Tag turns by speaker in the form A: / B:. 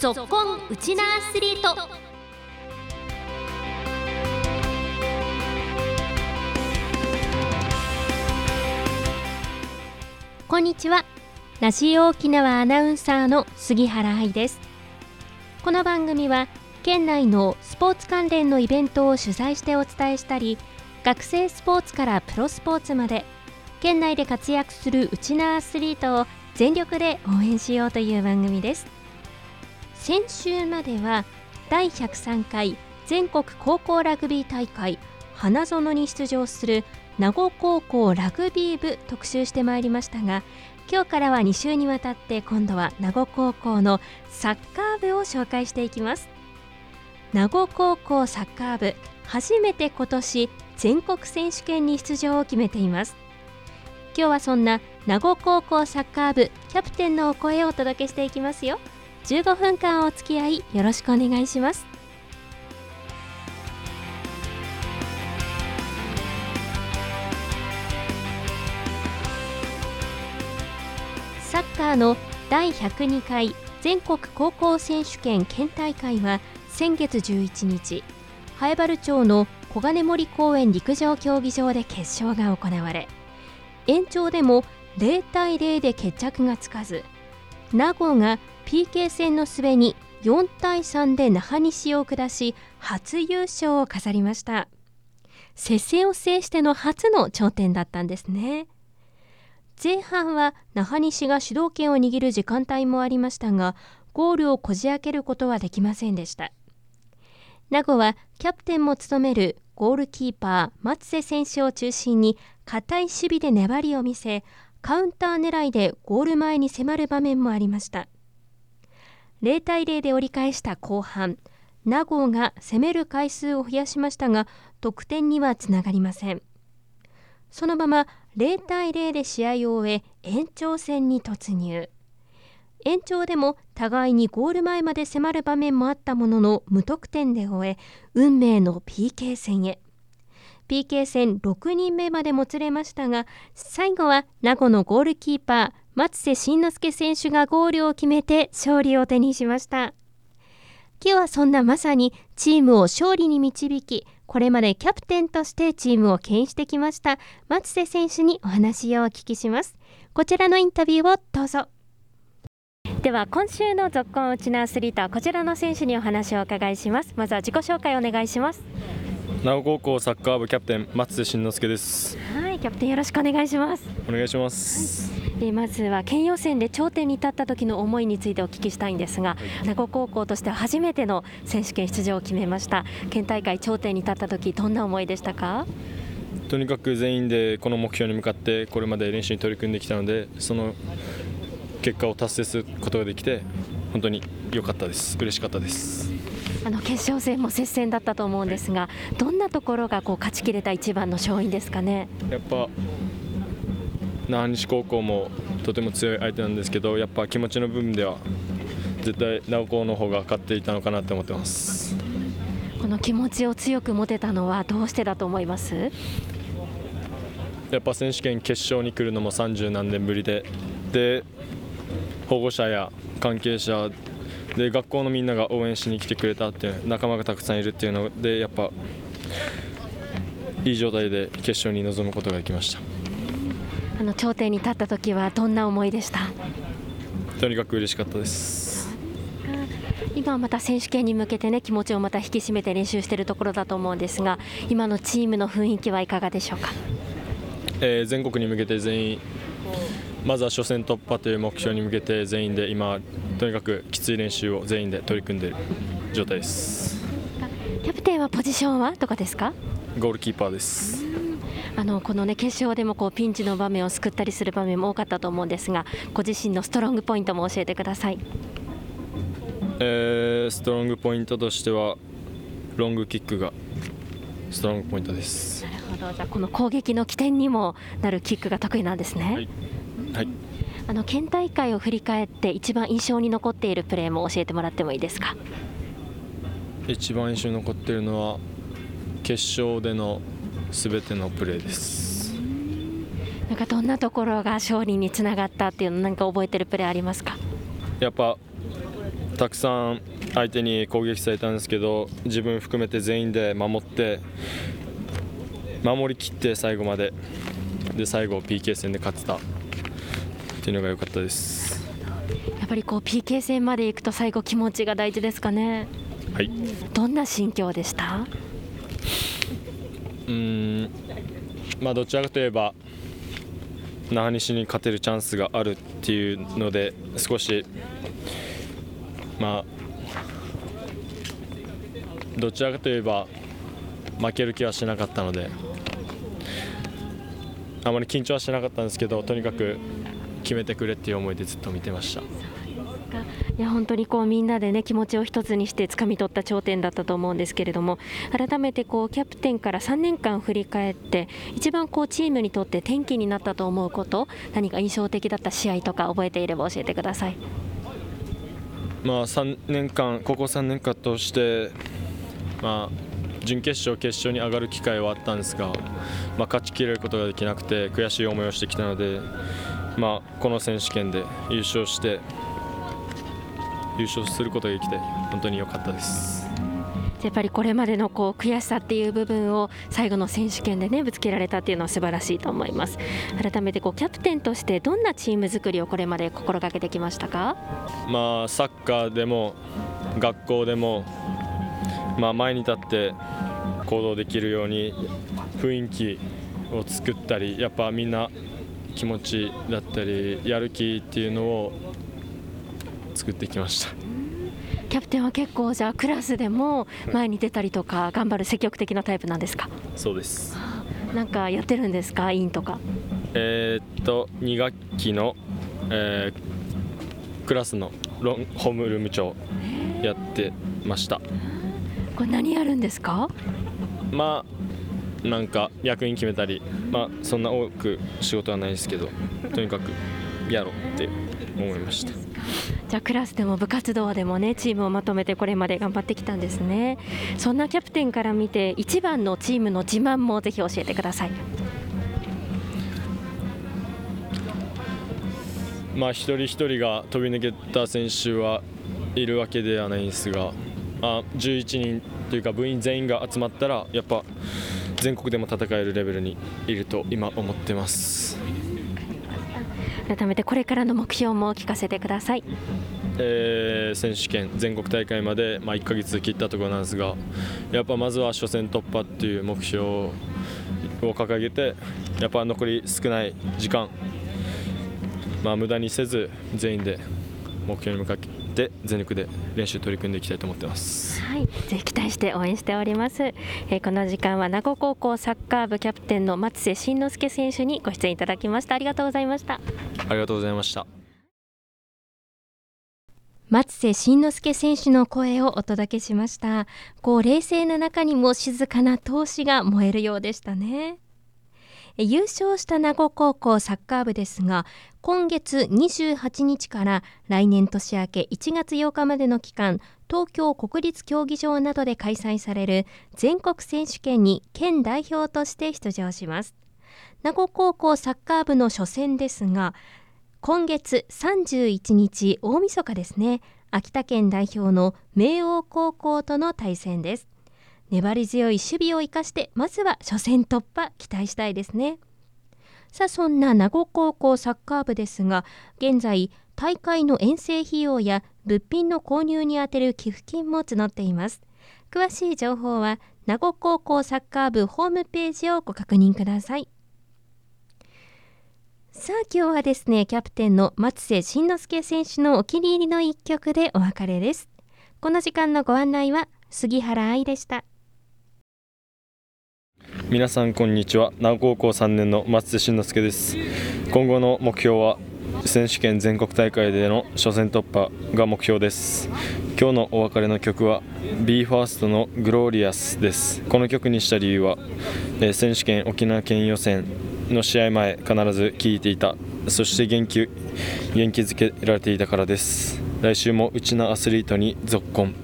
A: ぞっこんウチナアスリート。こんにちは。ラジオ沖縄アナウンサーの杉原愛です。この番組は県内のスポーツ関連のイベントを取材してお伝えしたり学生スポーツからプロスポーツまで県内で活躍するウチナアスリートを全力で応援しようという番組です。先週までは第103回全国高校ラグビー大会花園に出場する名護高校ラグビー部特集してまいりましたが今日からは2週にわたって今度は名護高校のサッカー部を紹介していきます。名護高校サッカー部初めて今年全国選手権に出場を決めています。今日はそんな名護高校サッカー部キャプテンのお声をお届けしていきますよ。15分間お付き合いよろしくお願いします。サッカーの第102回全国高校選手権県大会は先月11日南原町の小金森公園陸上競技場で決勝が行われ延長でも0対0で決着がつかず名護が PK 戦の末に4対3で那覇西を下し初優勝を飾りました。接戦を制しての初の頂点だったんですね。前半は那覇西が主導権を握る時間帯もありましたがゴールをこじ開けることはできませんでした。名護はキャプテンも務めるゴールキーパー松瀬選手を中心に堅い守備で粘りを見せカウンター狙いでゴール前に迫る場面もありました。0対0で折り返した後半名護が攻める回数を増やしましたが得点にはつながりません。そのまま0対0で試合を終え延長戦に突入。延長でも互いにゴール前まで迫る場面もあったものの無得点で終え運命の PK 戦へ。PK 戦6人目までもつれましたが最後は名護のゴールキーパー松瀬慎之介選手がゴールを決めて勝利を手にしました。今日はそんなまさにチームを勝利に導きこれまでキャプテンとしてチームを牽引してきました松瀬選手にお話をお聞きします。こちらのインタビューをどうぞ。では今週の続行ウチナアスリートはこちらの選手にお話をお伺いします。まずは自己紹介お願いします。
B: 名護高校サッカー部キャプテン松瀬慎之介です。
A: はいキャプテンよろしくお願いします。
B: お願いします、
A: えまずは県予選で頂点に立った時の思いについてお聞きしたいんですが、名護高校としては初めての選手権出場を決めました。県大会頂点に立った時どんな思いでしたか？
B: とにかく全員でこの目標に向かってこれまで練習に取り組んできたのでその結果を達成することができて本当に良かったです。嬉しかったです
A: あの決勝戦も接戦だったと思うんですが、どんなところがこう勝ちきれた一番の勝因ですかね？
B: やっぱ那覇西高校もとても強い相手なんですけどやっぱ気持ちの部分では絶対名護高の方が勝っていたのかなって思ってます
A: この気持ちを強く持てたのはどうしてだと思います？
B: やっぱ選手権決勝に来るのも30何年ぶりでで保護者や関係者で学校のみんなが応援しに来てくれたっていう仲間がたくさんいるっていうのでやっぱいい状態で決勝に臨むことができました。
A: あの頂点に立った時はどんな思いでした？
B: とにかく嬉しかったです。
A: 今はまた選手権に向けてね気持ちをまた引き締めて練習しているところだと思うんですが今のチームの雰囲気はいかがでしょうか、
B: えー全国に向けて全員まずは初戦突破という目標に向けて全員で今とにかくきつい練習を全員で取り組んでいる状態です。
A: キャプテンはポジションはどこですか？
B: ゴールキーパーです。
A: あのこのね決勝でもこうピンチの場面を救ったりする場面も多かったと思うんですがご自身のストロングポイントも教えてください。
B: えーストロングポイントとしてはロングキックがストロングポイントです。
A: なるほど。じゃあこの攻撃の起点にもなるキックが得意なんですね、
B: はいはい。
A: あの県大会を振り返って一番印象に残っているプレーも教えてもらってもいいですか？
B: 一番印象に残っているのは決勝でのすべてのプレーです。
A: なんかどんなところが勝利につながったっていうのなんか覚えてるプレーありますか？
B: やっぱたくさん相手に攻撃されたんですけど自分含めて全員で守って守りきって最後までで最後 PK 戦で勝てたっていうのが良かったです。
A: やっぱりこう PK 戦まで行くと最後気持ちが大事ですかね。
B: はい。
A: どんな心境でした？
B: うん。まあどちらかといえば那覇西に勝てるチャンスがあるっていうので少しまあどちらかといえば負ける気はしなかったのであまり緊張はしなかったんですけどとにかく決めてくれっていう思いでずっと見てました。
A: いや本当にこうみんなでね気持ちを一つにして掴み取った頂点だったと思うんですけれども改めてこうキャプテンから3年間振り返って一番こうチームにとって転機になったと思うこと何か印象的だった試合とか覚えていれば教えてください。
B: まあ3年間ここ3年間としてまあ準決勝、決勝に上がる機会はあったんですが、まあ、勝ちきれることができなくて悔しい思いをしてきたので、まあ、この選手権で優勝して優勝することができて本当に良かったです。
A: やっぱりこれまでのこう悔しさっていう部分を最後の選手権でねぶつけられたっていうのは素晴らしいと思います改めてこうキャプテンとしてどんなチーム作りをこれまで心がけてきましたか？
B: まあ、サッカーでも学校でも、まあ、前に立って行動できるように雰囲気を作ったりやっぱみんな気持ちだったりやる気っていうのを作ってきました。
A: キャプテンは結構じゃあクラスでも前に出たりとか頑張る積極的なタイプなんですか？
B: そうです。
A: なんかやってるんですか？委員とか。
B: えーっと2学期の、えークラスのロンホームルーム長やってました。
A: これ何やるんですか？
B: まあなんか役員決めたりまあそんな多く仕事はないですけどとにかくやろうって思いました。
A: じゃあクラスでも部活動でもねチームをまとめてこれまで頑張ってきたんですね。そんなキャプテンから見て一番のチームの自慢もぜひ教えてください。
B: まあ一人一人が飛び抜けた選手はいるわけではないんですが、まあ、11人というか部員全員が集まったらやっぱ全国でも戦えるレベルにいると今思ってます。
A: 改めてこれからの目標も聞かせてください
B: えー選手権全国大会まで、まあ、1ヶ月切ったところなんですがやっぱまずは初戦突破っていう目標を掲げてやっぱ残り少ない時間、まあ、無駄にせず全員で目標に向かって全力で練習取り組んでいきたいと思ってます。
A: はい、ぜひ期待して応援しております、えーこの時間は名護高校サッカー部キャプテンの松瀬慎之介選手にご出演いただきました。ありがとうございました。
B: ありがとうございました。
A: 松瀬慎之介選手の声をお届けしました。こう冷静な中にも静かな闘志が燃えるようでしたね。え優勝した名護高校サッカー部ですが今月28日から来年年明け1月8日までの期間東京国立競技場などで開催される全国選手権に県代表として出場します。名護高校サッカー部の初戦ですが今月31日大晦日ですね秋田県代表の明桜高校との対戦です。粘り強い守備を生かしてまずは初戦突破期待したいですね。さあそんな名護高校サッカー部ですが現在大会の遠征費用や物品の購入に充てる寄付金も募っています。詳しい情報は名護高校サッカー部ホームページをご確認ください。さあ今日はですねキャプテンの松瀬慎之介選手のお気に入りの一曲でお別れです。この時間のご案内は杉原愛でした。
B: 皆さんこんにちは。名護高校3年の松瀬慎之介です。今後の目標は選手権全国大会での初戦突破が目標です。今日のお別れの曲は BE:FIRST の「グローリアス」です。この曲にした理由は、え選手権沖縄県予選の試合前必ず聴いていた。そして元気元気づけられていたからです。来週もうちのアスリートに続婚